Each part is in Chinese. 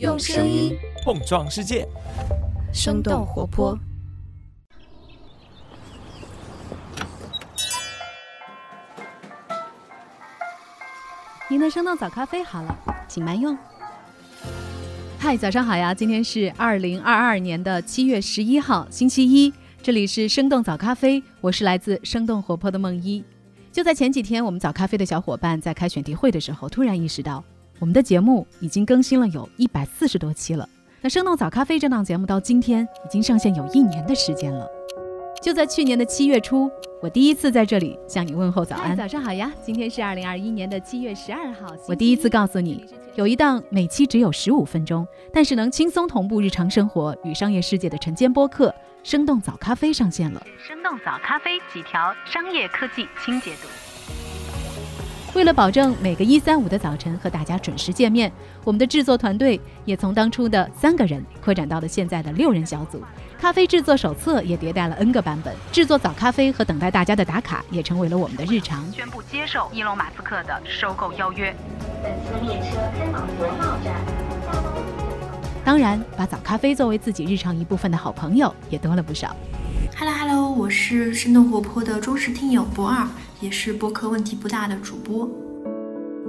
用声音碰撞世界，生动活泼。您的生动早咖啡好了，请慢用。嗨，早上好呀！今天是二零二二年的七月十一号，星期一。这里是生动早咖啡，我是来自生动活泼的梦一。就在前几天，我们早咖啡的小伙伴在开选题会的时候，突然意识到我们的节目已经更新了有一百四十多期了。那生动早咖啡这档节目到今天已经上线有一年的时间了。就在去年的七月初，我第一次在这里向你问候早安，早上好呀！今天是二零二一年的七月十二号，我第一次告诉你，有一档每期只有十五分钟，但是能轻松同步日常生活与商业世界的晨间播客《生动早咖啡》上线了。生动早咖啡几条商业科技轻解读。为了保证每个一三五的早晨和大家准时见面，我们的制作团队也从当初的三个人扩展到了现在的六人小组。咖啡制作手册也迭代了 N 个版本，制作早咖啡和等待大家的打卡也成为了我们的日常。宣布接受伊隆马斯克的收购邀约。本次列车开往国贸站。当然，把早咖啡作为自己日常一部分的好朋友也多了不少。Hello Hello，我是生动活泼的忠实听友博二。也是播客问题不大的主播，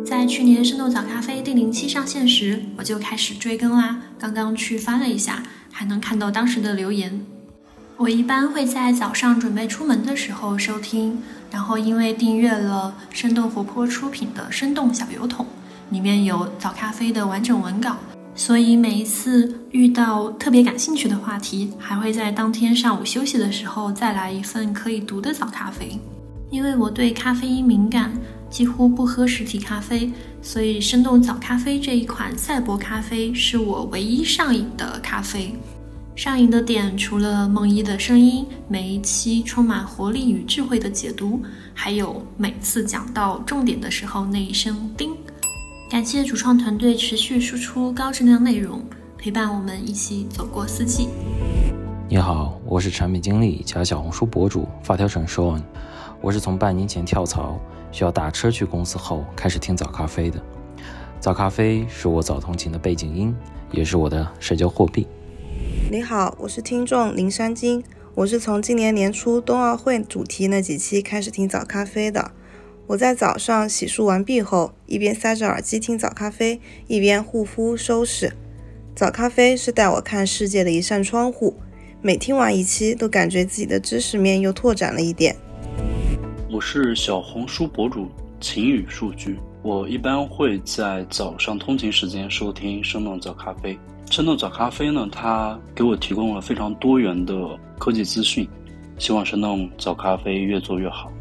在去年生动早咖啡第零期上线时，我就开始追更啦。刚刚去翻了一下，还能看到当时的留言。我一般会在早上准备出门的时候收听，然后因为订阅了生动活泼出品的生动小油桶，里面有早咖啡的完整文稿，所以每一次遇到特别感兴趣的话题，还会在当天上午休息的时候再来一份可以读的早咖啡。因为我对咖啡因敏感，几乎不喝实体咖啡，所以生动早咖啡这一款赛博咖啡是我唯一上瘾的咖啡。上瘾的点除了梦一的声音，每一期充满活力与智慧的解读，还有每次讲到重点的时候那一声“叮”。感谢主创团队持续输出高质量内容，陪伴我们一起走过四季。你好，我是产品经理加小红书博主发条城 Sean。我是从半年前跳槽，需要打车去公司后开始听早咖啡的。早咖啡是我早通勤的背景音，也是我的社交货币。你好，我是听众林山金，我是从今年年初冬奥会主题那几期开始听早咖啡的。我在早上洗漱完毕后，一边塞着耳机听早咖啡，一边护肤收拾。早咖啡是带我看世界的一扇窗户，每听完一期，都感觉自己的知识面又拓展了一点。我是小红书博主晴雨数据，我一般会在早上通勤时间收听生动早咖啡。生动早咖啡呢，它给我提供了非常多元的科技资讯，希望生动早咖啡越做越好。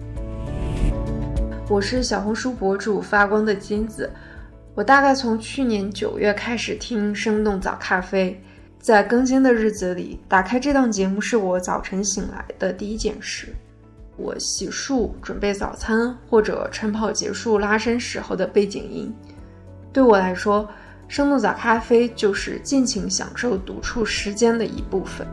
我是小红书博主发光的金子，我大概从去年九月开始听生动早咖啡，在更新的日子里，打开这档节目是我早晨醒来的第一件事。我洗漱、准备早餐或者晨跑结束拉伸时候的背景音，对我来说，生动早咖啡就是尽情享受独处时间的一部分。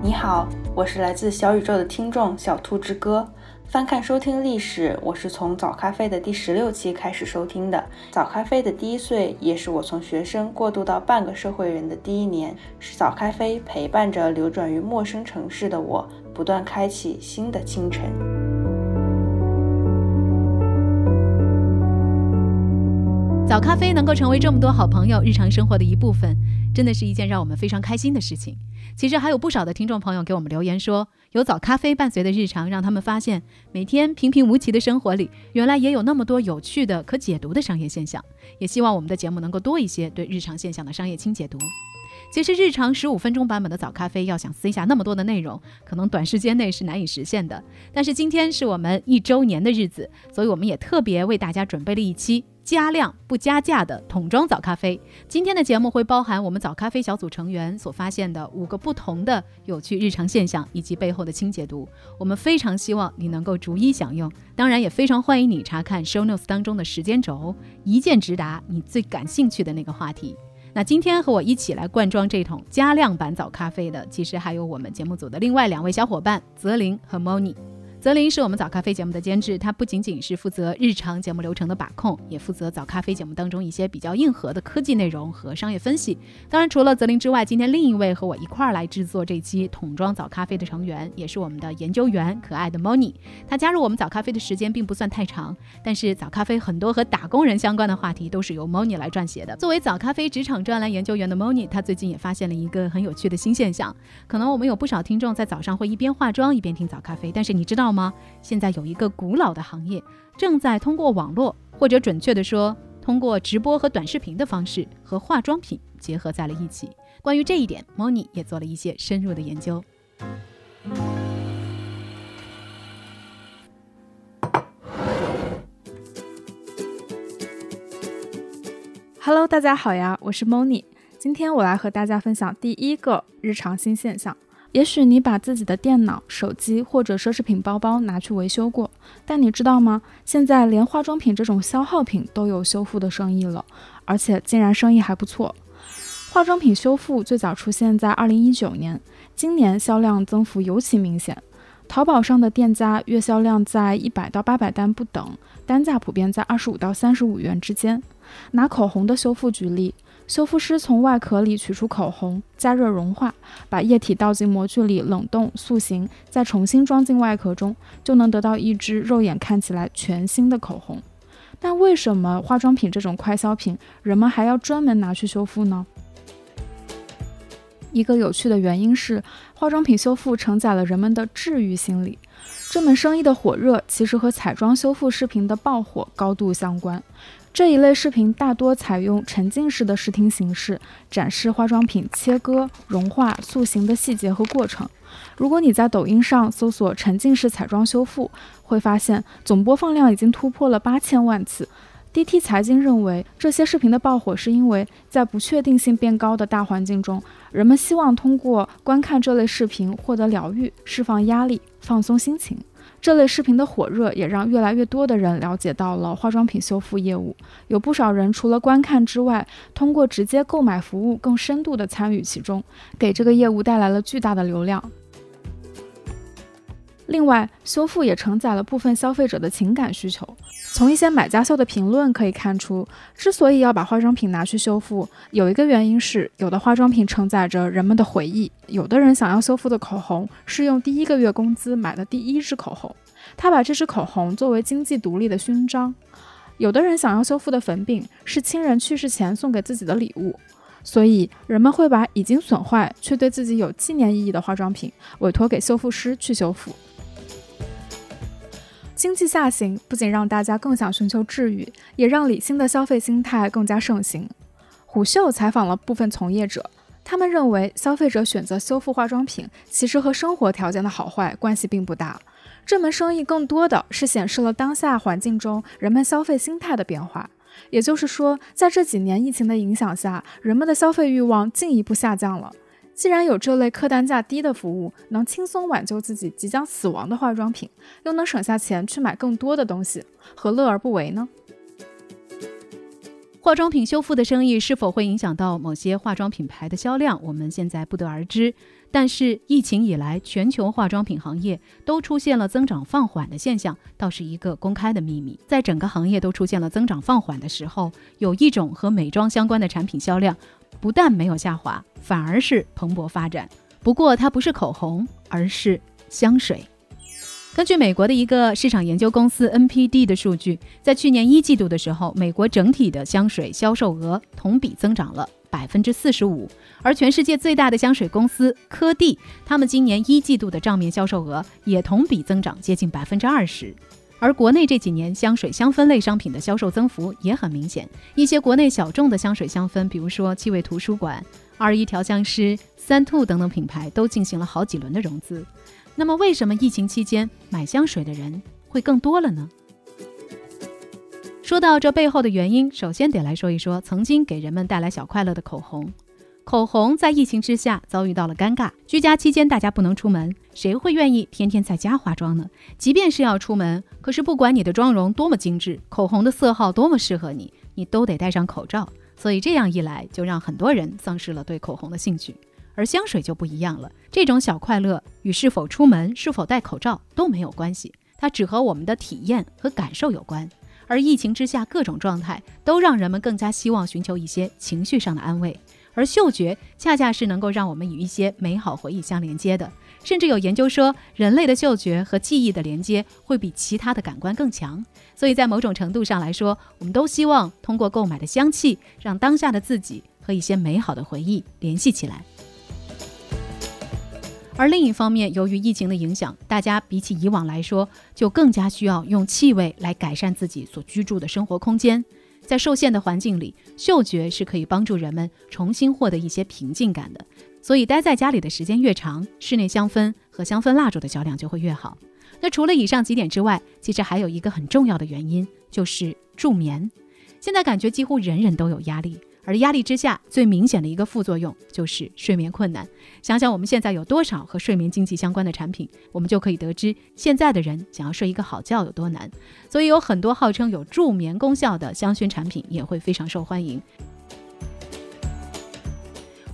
你好，我是来自小宇宙的听众小兔之歌。翻看收听历史，我是从早咖啡的第十六期开始收听的。早咖啡的第一岁，也是我从学生过渡到半个社会人的第一年，是早咖啡陪伴着流转于陌生城市的我。不断开启新的清晨。早咖啡能够成为这么多好朋友日常生活的一部分，真的是一件让我们非常开心的事情。其实还有不少的听众朋友给我们留言说，有早咖啡伴随的日常，让他们发现每天平平无奇的生活里，原来也有那么多有趣的、可解读的商业现象。也希望我们的节目能够多一些对日常现象的商业轻解读。其实日常十五分钟版本的早咖啡要想塞下那么多的内容，可能短时间内是难以实现的。但是今天是我们一周年的日子，所以我们也特别为大家准备了一期加量不加价的桶装早咖啡。今天的节目会包含我们早咖啡小组成员所发现的五个不同的有趣日常现象以及背后的轻解读。我们非常希望你能够逐一享用，当然也非常欢迎你查看 show notes 当中的时间轴，一键直达你最感兴趣的那个话题。那今天和我一起来灌装这桶加量版早咖啡的，其实还有我们节目组的另外两位小伙伴泽林和 Moni。泽林是我们早咖啡节目的监制，他不仅仅是负责日常节目流程的把控，也负责早咖啡节目当中一些比较硬核的科技内容和商业分析。当然，除了泽林之外，今天另一位和我一块儿来制作这期桶装早咖啡的成员，也是我们的研究员，可爱的 Moni。他加入我们早咖啡的时间并不算太长，但是早咖啡很多和打工人相关的话题都是由 Moni 来撰写的。作为早咖啡职场专栏研究员的 Moni，他最近也发现了一个很有趣的新现象。可能我们有不少听众在早上会一边化妆一边听早咖啡，但是你知道吗？现在有一个古老的行业正在通过网络，或者准确的说，通过直播和短视频的方式和化妆品结合在了一起。关于这一点，Moni 也做了一些深入的研究。Hello，大家好呀，我是 Moni，今天我来和大家分享第一个日常新现象。也许你把自己的电脑、手机或者奢侈品包包拿去维修过，但你知道吗？现在连化妆品这种消耗品都有修复的生意了，而且竟然生意还不错。化妆品修复最早出现在二零一九年，今年销量增幅尤其明显。淘宝上的店家月销量在一百到八百单不等，单价普遍在二十五到三十五元之间。拿口红的修复举例。修复师从外壳里取出口红，加热融化，把液体倒进模具里冷冻塑形，再重新装进外壳中，就能得到一支肉眼看起来全新的口红。但为什么化妆品这种快消品，人们还要专门拿去修复呢？一个有趣的原因是，化妆品修复承载了人们的治愈心理。这门生意的火热，其实和彩妆修复视频的爆火高度相关。这一类视频大多采用沉浸式的视听形式，展示化妆品切割、融化、塑形的细节和过程。如果你在抖音上搜索“沉浸式彩妆修复”，会发现总播放量已经突破了八千万次。DT 财经认为，这些视频的爆火是因为在不确定性变高的大环境中，人们希望通过观看这类视频获得疗愈、释放压力、放松心情。这类视频的火热也让越来越多的人了解到了化妆品修复业务。有不少人除了观看之外，通过直接购买服务，更深度的参与其中，给这个业务带来了巨大的流量。另外，修复也承载了部分消费者的情感需求。从一些买家秀的评论可以看出，之所以要把化妆品拿去修复，有一个原因是有的化妆品承载着人们的回忆。有的人想要修复的口红是用第一个月工资买的第一支口红，他把这支口红作为经济独立的勋章。有的人想要修复的粉饼是亲人去世前送给自己的礼物，所以人们会把已经损坏却对自己有纪念意义的化妆品委托给修复师去修复。经济下行不仅让大家更想寻求治愈，也让理性的消费心态更加盛行。虎嗅采访了部分从业者，他们认为消费者选择修复化妆品，其实和生活条件的好坏关系并不大。这门生意更多的是显示了当下环境中人们消费心态的变化。也就是说，在这几年疫情的影响下，人们的消费欲望进一步下降了。既然有这类客单价低的服务，能轻松挽救自己即将死亡的化妆品，又能省下钱去买更多的东西，何乐而不为呢？化妆品修复的生意是否会影响到某些化妆品牌的销量，我们现在不得而知。但是疫情以来，全球化妆品行业都出现了增长放缓的现象，倒是一个公开的秘密。在整个行业都出现了增长放缓的时候，有一种和美妆相关的产品销量。不但没有下滑，反而是蓬勃发展。不过它不是口红，而是香水。根据美国的一个市场研究公司 NPD 的数据，在去年一季度的时候，美国整体的香水销售额同比增长了百分之四十五。而全世界最大的香水公司科蒂，他们今年一季度的账面销售额也同比增长接近百分之二十。而国内这几年香水香氛类商品的销售增幅也很明显，一些国内小众的香水香氛，比如说气味图书馆、二一调香师、三兔等等品牌，都进行了好几轮的融资。那么，为什么疫情期间买香水的人会更多了呢？说到这背后的原因，首先得来说一说曾经给人们带来小快乐的口红。口红在疫情之下遭遇到了尴尬。居家期间，大家不能出门，谁会愿意天天在家化妆呢？即便是要出门，可是不管你的妆容多么精致，口红的色号多么适合你，你都得戴上口罩。所以这样一来，就让很多人丧失了对口红的兴趣。而香水就不一样了，这种小快乐与是否出门、是否戴口罩都没有关系，它只和我们的体验和感受有关。而疫情之下，各种状态都让人们更加希望寻求一些情绪上的安慰，而嗅觉恰恰是能够让我们与一些美好回忆相连接的。甚至有研究说，人类的嗅觉和记忆的连接会比其他的感官更强。所以在某种程度上来说，我们都希望通过购买的香气，让当下的自己和一些美好的回忆联系起来。而另一方面，由于疫情的影响，大家比起以往来说，就更加需要用气味来改善自己所居住的生活空间。在受限的环境里，嗅觉是可以帮助人们重新获得一些平静感的。所以，待在家里的时间越长，室内香氛和香氛蜡烛的销量就会越好。那除了以上几点之外，其实还有一个很重要的原因，就是助眠。现在感觉几乎人人都有压力。而压力之下最明显的一个副作用就是睡眠困难。想想我们现在有多少和睡眠经济相关的产品，我们就可以得知现在的人想要睡一个好觉有多难。所以有很多号称有助眠功效的香薰产品也会非常受欢迎。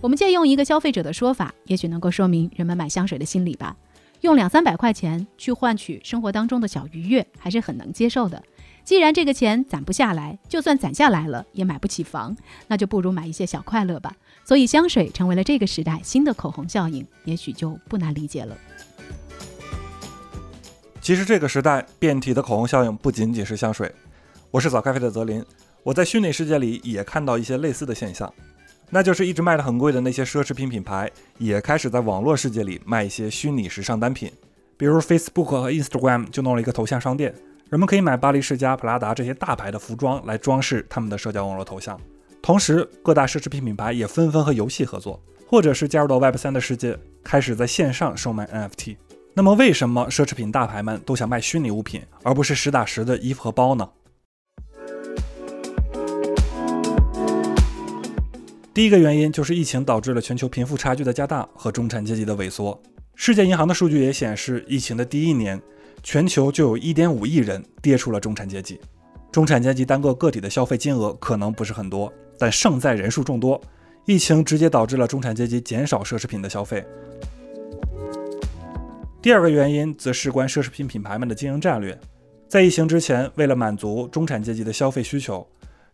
我们借用一个消费者的说法，也许能够说明人们买香水的心理吧。用两三百块钱去换取生活当中的小愉悦，还是很能接受的。既然这个钱攒不下来，就算攒下来了也买不起房，那就不如买一些小快乐吧。所以香水成为了这个时代新的口红效应，也许就不难理解了。其实这个时代变体的口红效应不仅仅是香水。我是早咖啡的泽林，我在虚拟世界里也看到一些类似的现象，那就是一直卖的很贵的那些奢侈品品牌，也开始在网络世界里卖一些虚拟时尚单品，比如 Facebook 和 Instagram 就弄了一个头像商店。人们可以买巴黎世家、普拉达这些大牌的服装来装饰他们的社交网络头像，同时各大奢侈品品牌也纷纷和游戏合作，或者是加入到 Web 三的世界，开始在线上售卖 NFT。那么，为什么奢侈品大牌们都想卖虚拟物品，而不是实打实的衣服和包呢？第一个原因就是疫情导致了全球贫富差距的加大和中产阶级的萎缩。世界银行的数据也显示，疫情的第一年。全球就有1.5亿人跌出了中产阶级，中产阶级单个个体的消费金额可能不是很多，但胜在人数众多。疫情直接导致了中产阶级减少奢侈品的消费。第二个原因则事关奢侈品品牌们的经营战略。在疫情之前，为了满足中产阶级的消费需求，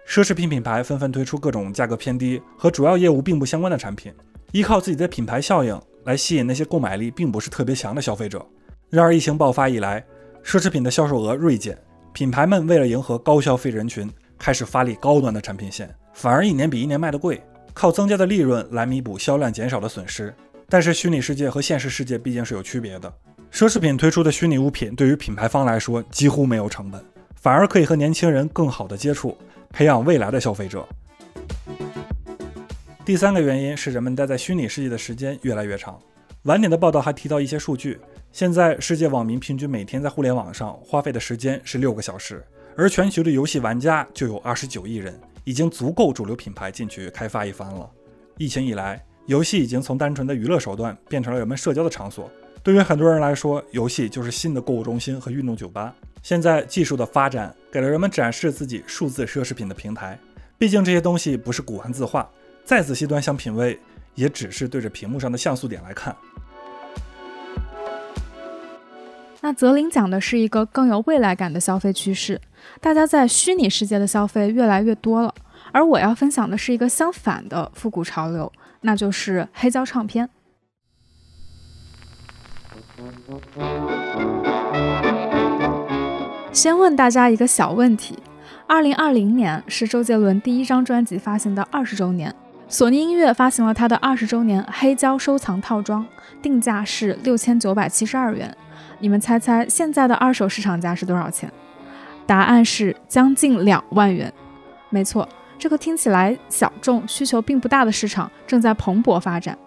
奢侈品品牌纷纷推出各种价格偏低和主要业务并不相关的产品，依靠自己的品牌效应来吸引那些购买力并不是特别强的消费者。然而，疫情爆发以来，奢侈品的销售额锐减，品牌们为了迎合高消费人群，开始发力高端的产品线，反而一年比一年卖得贵，靠增加的利润来弥补销量减少的损失。但是，虚拟世界和现实世界毕竟是有区别的，奢侈品推出的虚拟物品对于品牌方来说几乎没有成本，反而可以和年轻人更好的接触，培养未来的消费者。第三个原因是人们待在虚拟世界的时间越来越长。晚点的报道还提到一些数据。现在世界网民平均每天在互联网上花费的时间是六个小时，而全球的游戏玩家就有二十九亿人，已经足够主流品牌进去开发一番了。疫情以来，游戏已经从单纯的娱乐手段变成了人们社交的场所。对于很多人来说，游戏就是新的购物中心和运动酒吧。现在技术的发展给了人们展示自己数字奢侈品的平台。毕竟这些东西不是古玩字画，再仔细端详品味，也只是对着屏幕上的像素点来看。那泽林讲的是一个更有未来感的消费趋势，大家在虚拟世界的消费越来越多了。而我要分享的是一个相反的复古潮流，那就是黑胶唱片。先问大家一个小问题：二零二零年是周杰伦第一张专辑发行的二十周年，索尼音乐发行了它的二十周年黑胶收藏套装，定价是六千九百七十二元。你们猜猜现在的二手市场价是多少钱？答案是将近两万元。没错，这个听起来小众、需求并不大的市场正在蓬勃发展。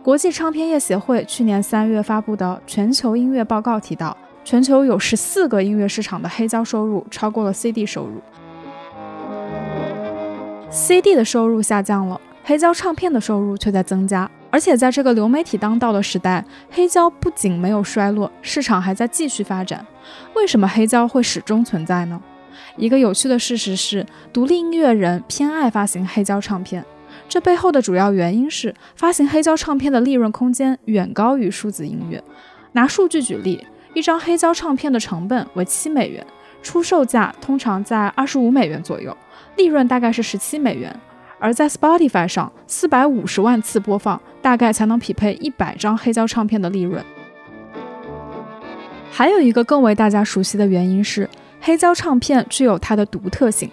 国际唱片业协会去年三月发布的全球音乐报告提到，全球有十四个音乐市场的黑胶收入超过了 CD 收入，CD 的收入下降了，黑胶唱片的收入却在增加。而且在这个流媒体当道的时代，黑胶不仅没有衰落，市场还在继续发展。为什么黑胶会始终存在呢？一个有趣的事实是，独立音乐人偏爱发行黑胶唱片。这背后的主要原因是，发行黑胶唱片的利润空间远高于数字音乐。拿数据举例，一张黑胶唱片的成本为七美元，出售价通常在二十五美元左右，利润大概是十七美元。而在 Spotify 上，四百五十万次播放，大概才能匹配一百张黑胶唱片的利润。还有一个更为大家熟悉的原因是，黑胶唱片具有它的独特性，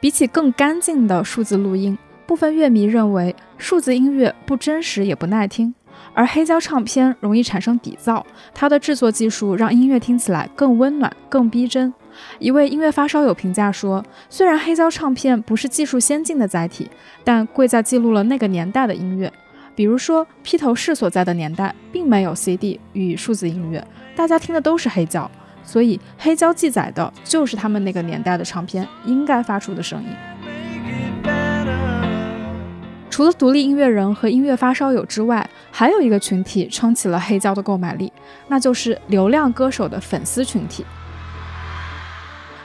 比起更干净的数字录音。部分乐迷认为数字音乐不真实也不耐听，而黑胶唱片容易产生底噪。它的制作技术让音乐听起来更温暖、更逼真。一位音乐发烧友评价说：“虽然黑胶唱片不是技术先进的载体，但贵在记录了那个年代的音乐。比如说，披头士所在的年代并没有 CD 与数字音乐，大家听的都是黑胶，所以黑胶记载的就是他们那个年代的唱片应该发出的声音。”除了独立音乐人和音乐发烧友之外，还有一个群体撑起了黑胶的购买力，那就是流量歌手的粉丝群体。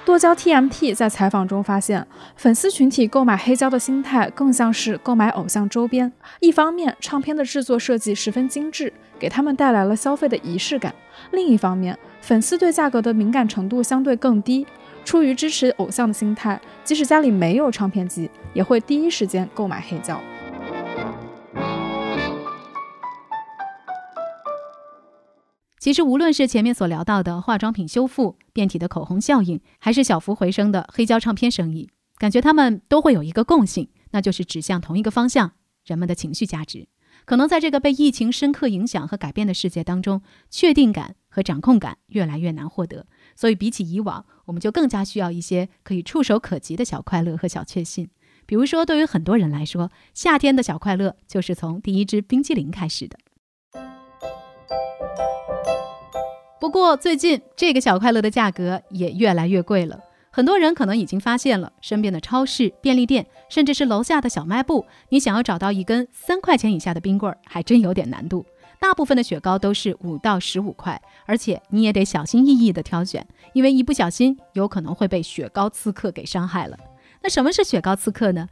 剁椒 TMT 在采访中发现，粉丝群体购买黑胶的心态更像是购买偶像周边。一方面，唱片的制作设计十分精致，给他们带来了消费的仪式感；另一方面，粉丝对价格的敏感程度相对更低。出于支持偶像的心态，即使家里没有唱片机，也会第一时间购买黑胶。其实，无论是前面所聊到的化妆品修复、变体的口红效应，还是小幅回升的黑胶唱片生意，感觉他们都会有一个共性，那就是指向同一个方向：人们的情绪价值。可能在这个被疫情深刻影响和改变的世界当中，确定感和掌控感越来越难获得。所以，比起以往，我们就更加需要一些可以触手可及的小快乐和小确幸。比如说，对于很多人来说，夏天的小快乐就是从第一支冰激凌开始的。不过最近这个小快乐的价格也越来越贵了，很多人可能已经发现了，身边的超市、便利店，甚至是楼下的小卖部，你想要找到一根三块钱以下的冰棍儿，还真有点难度。大部分的雪糕都是五到十五块，而且你也得小心翼翼地挑选，因为一不小心有可能会被雪糕刺客给伤害了。那什么是雪糕刺客呢？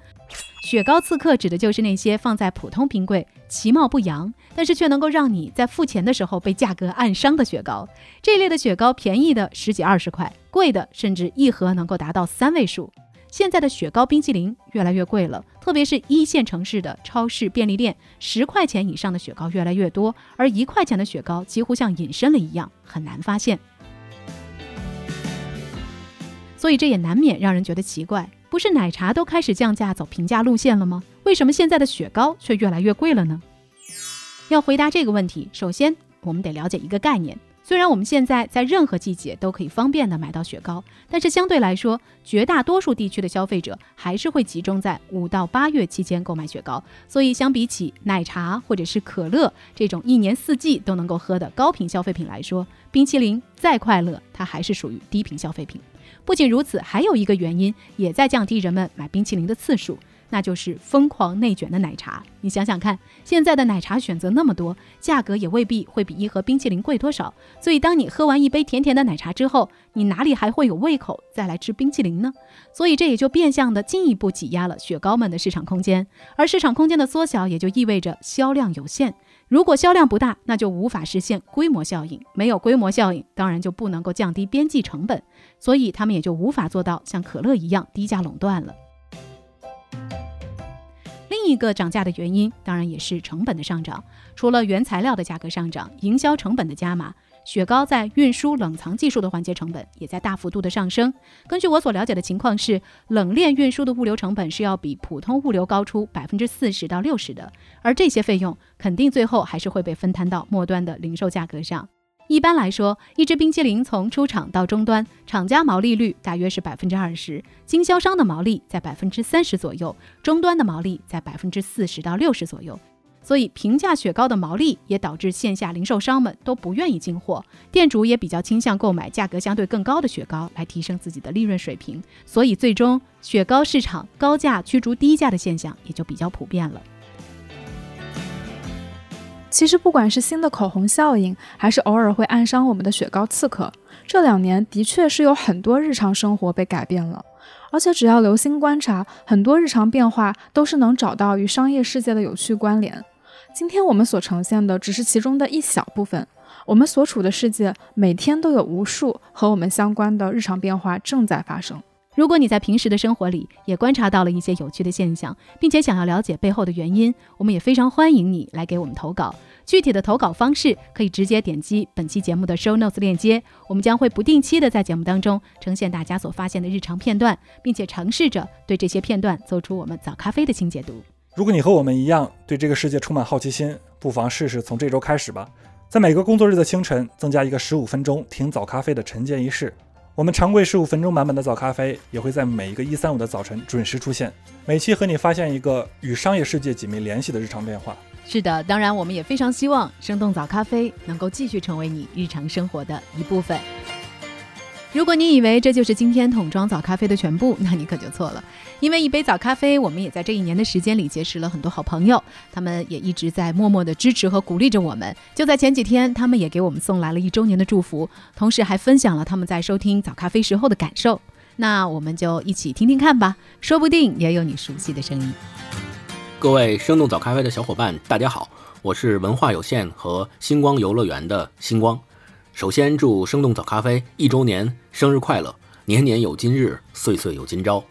雪糕刺客指的就是那些放在普通冰柜其貌不扬，但是却能够让你在付钱的时候被价格暗伤的雪糕。这类的雪糕便宜的十几二十块，贵的甚至一盒能够达到三位数。现在的雪糕冰淇淋越来越贵了，特别是一线城市的超市、便利店，十块钱以上的雪糕越来越多，而一块钱的雪糕几乎像隐身了一样，很难发现。所以这也难免让人觉得奇怪。不是奶茶都开始降价走平价路线了吗？为什么现在的雪糕却越来越贵了呢？要回答这个问题，首先我们得了解一个概念。虽然我们现在在任何季节都可以方便的买到雪糕，但是相对来说，绝大多数地区的消费者还是会集中在五到八月期间购买雪糕。所以相比起奶茶或者是可乐这种一年四季都能够喝的高频消费品来说，冰淇淋再快乐，它还是属于低频消费品。不仅如此，还有一个原因也在降低人们买冰淇淋的次数，那就是疯狂内卷的奶茶。你想想看，现在的奶茶选择那么多，价格也未必会比一盒冰淇淋贵多少。所以，当你喝完一杯甜甜的奶茶之后，你哪里还会有胃口再来吃冰淇淋呢？所以，这也就变相的进一步挤压了雪糕们的市场空间。而市场空间的缩小，也就意味着销量有限。如果销量不大，那就无法实现规模效应。没有规模效应，当然就不能够降低边际成本，所以他们也就无法做到像可乐一样低价垄断了。另一个涨价的原因，当然也是成本的上涨。除了原材料的价格上涨，营销成本的加码。雪糕在运输冷藏技术的环节成本也在大幅度的上升。根据我所了解的情况是，冷链运输的物流成本是要比普通物流高出百分之四十到六十的，而这些费用肯定最后还是会被分摊到末端的零售价格上。一般来说，一只冰淇淋从出厂到终端，厂家毛利率大约是百分之二十，经销商的毛利在百分之三十左右，终端的毛利在百分之四十到六十左右。所以，平价雪糕的毛利也导致线下零售商们都不愿意进货，店主也比较倾向购买价格相对更高的雪糕来提升自己的利润水平。所以，最终雪糕市场高价驱逐低价的现象也就比较普遍了。其实，不管是新的口红效应，还是偶尔会暗伤我们的雪糕刺客，这两年的确是有很多日常生活被改变了。而且只要留心观察，很多日常变化都是能找到与商业世界的有趣关联。今天我们所呈现的只是其中的一小部分，我们所处的世界每天都有无数和我们相关的日常变化正在发生。如果你在平时的生活里也观察到了一些有趣的现象，并且想要了解背后的原因，我们也非常欢迎你来给我们投稿。具体的投稿方式可以直接点击本期节目的 show notes 链接，我们将会不定期的在节目当中呈现大家所发现的日常片段，并且尝试着对这些片段做出我们早咖啡的清解读。如果你和我们一样对这个世界充满好奇心，不妨试试从这周开始吧，在每个工作日的清晨增加一个十五分钟听早咖啡的晨间仪式。我们常规十五分钟版本的早咖啡也会在每一个一三五的早晨准时出现，每期和你发现一个与商业世界紧密联系的日常变化。是的，当然，我们也非常希望生动早咖啡能够继续成为你日常生活的一部分。如果你以为这就是今天桶装早咖啡的全部，那你可就错了。因为一杯早咖啡，我们也在这一年的时间里结识了很多好朋友，他们也一直在默默的支持和鼓励着我们。就在前几天，他们也给我们送来了一周年的祝福，同时还分享了他们在收听早咖啡时候的感受。那我们就一起听听看吧，说不定也有你熟悉的声音。各位生动早咖啡的小伙伴，大家好，我是文化有限和星光游乐园的星光。首先祝生动早咖啡一周年生日快乐，年年有今日，岁岁有今朝。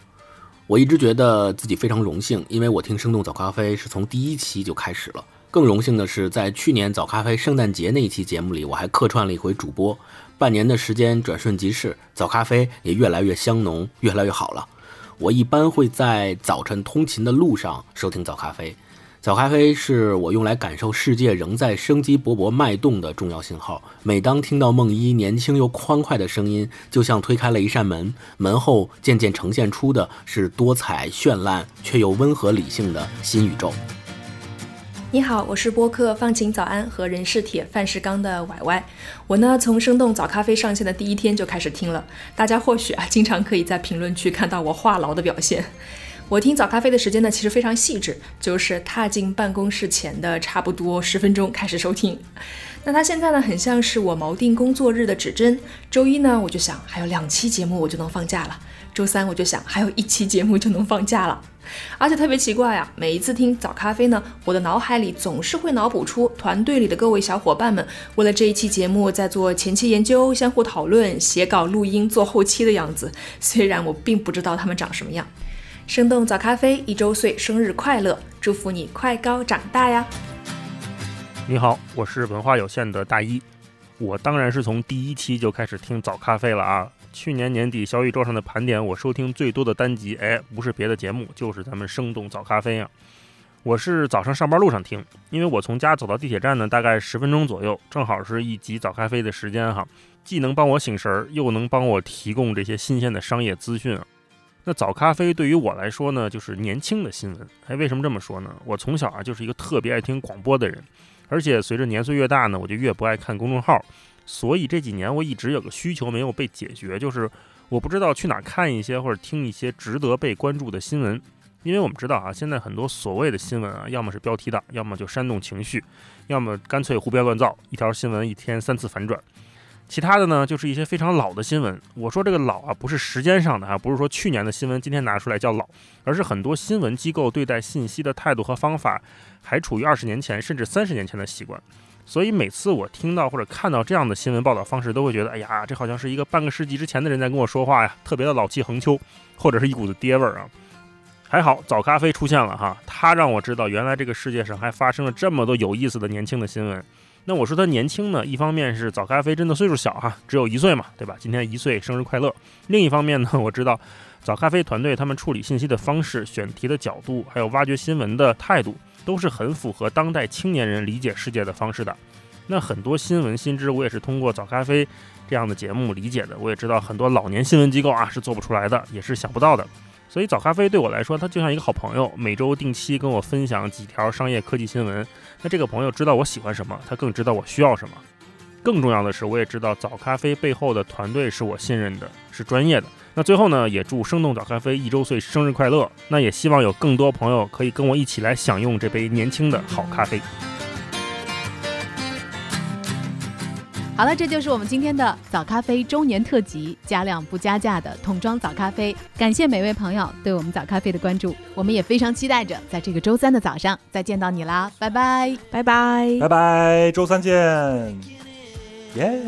我一直觉得自己非常荣幸，因为我听生动早咖啡是从第一期就开始了。更荣幸的是，在去年早咖啡圣诞节那一期节目里，我还客串了一回主播。半年的时间转瞬即逝，早咖啡也越来越香浓，越来越好了。我一般会在早晨通勤的路上收听早咖啡，小咖啡是我用来感受世界仍在生机勃勃脉动的重要信号。每当听到梦一年轻又欢快的声音，就像推开了一扇门，门后渐渐呈现出的是多彩绚烂却又温和理性的新宇宙。你好，我是播客放晴早安和人是铁饭是钢的歪歪。我呢从生动早咖啡上线的第一天就开始听了，大家或许啊经常可以在评论区看到我话痨的表现。我听早咖啡的时间呢其实非常细致，就是踏进办公室前的差不多十分钟开始收听。那它现在呢很像是我锚定工作日的指针，周一呢我就想还有两期节目我就能放假了，周三我就想还有一期节目就能放假了。而且特别奇怪啊，每一次听早咖啡呢，我的脑海里总是会脑补出团队里的各位小伙伴们为了这一期节目在做前期研究、相互讨论、写稿、录音、做后期的样子。虽然我并不知道他们长什么样。生动早咖啡一周岁生日快乐，祝福你快高长大呀！你好，我是文化有限的大一，我当然是从第一期就开始听早咖啡了啊。去年年底小宇宙上的盘点，我收听最多的单集，哎，不是别的节目，就是咱们生动早咖啡啊。我是早上上班路上听，因为我从家走到地铁站呢，大概十分钟左右，正好是一集早咖啡的时间哈，既能帮我醒神儿，又能帮我提供这些新鲜的商业资讯啊。那早咖啡对于我来说呢，就是年轻的新闻。哎，为什么这么说呢？我从小啊就是一个特别爱听广播的人，而且随着年岁越大呢，我就越不爱看公众号。所以这几年我一直有个需求没有被解决，就是我不知道去哪看一些或者听一些值得被关注的新闻。因为我们知道啊，现在很多所谓的新闻啊，要么是标题党，要么就煽动情绪，要么干脆胡编乱造，一条新闻一天三次反转。其他的呢，就是一些非常老的新闻。我说这个老啊，不是时间上的啊，不是说去年的新闻今天拿出来叫老，而是很多新闻机构对待信息的态度和方法，还处于二十年前甚至三十年前的习惯。所以每次我听到或者看到这样的新闻报道方式，都会觉得，哎呀，这好像是一个半个世纪之前的人在跟我说话呀，特别的老气横秋，或者是一股子爹味儿啊。还好早咖啡出现了哈，它让我知道原来这个世界上还发生了这么多有意思的年轻的新闻。那我说他年轻呢，一方面是早咖啡真的岁数小哈，只有一岁嘛，对吧？今天一岁，生日快乐。另一方面呢，我知道早咖啡团队他们处理信息的方式、选题的角度，还有挖掘新闻的态度。都是很符合当代青年人理解世界的方式的。那很多新闻新知，我也是通过早咖啡这样的节目理解的。我也知道很多老年新闻机构啊是做不出来的，也是想不到的。所以早咖啡对我来说，它就像一个好朋友，每周定期跟我分享几条商业科技新闻。那这个朋友知道我喜欢什么，他更知道我需要什么。更重要的是，我也知道早咖啡背后的团队是我信任的，是专业的。那最后呢，也祝生动早咖啡一周岁生日快乐！那也希望有更多朋友可以跟我一起来享用这杯年轻的好咖啡。好了，这就是我们今天的早咖啡周年特辑，加量不加价的桶装早咖啡。感谢每位朋友对我们早咖啡的关注，我们也非常期待着在这个周三的早上再见到你啦！拜拜，拜拜，拜拜，周三见，耶。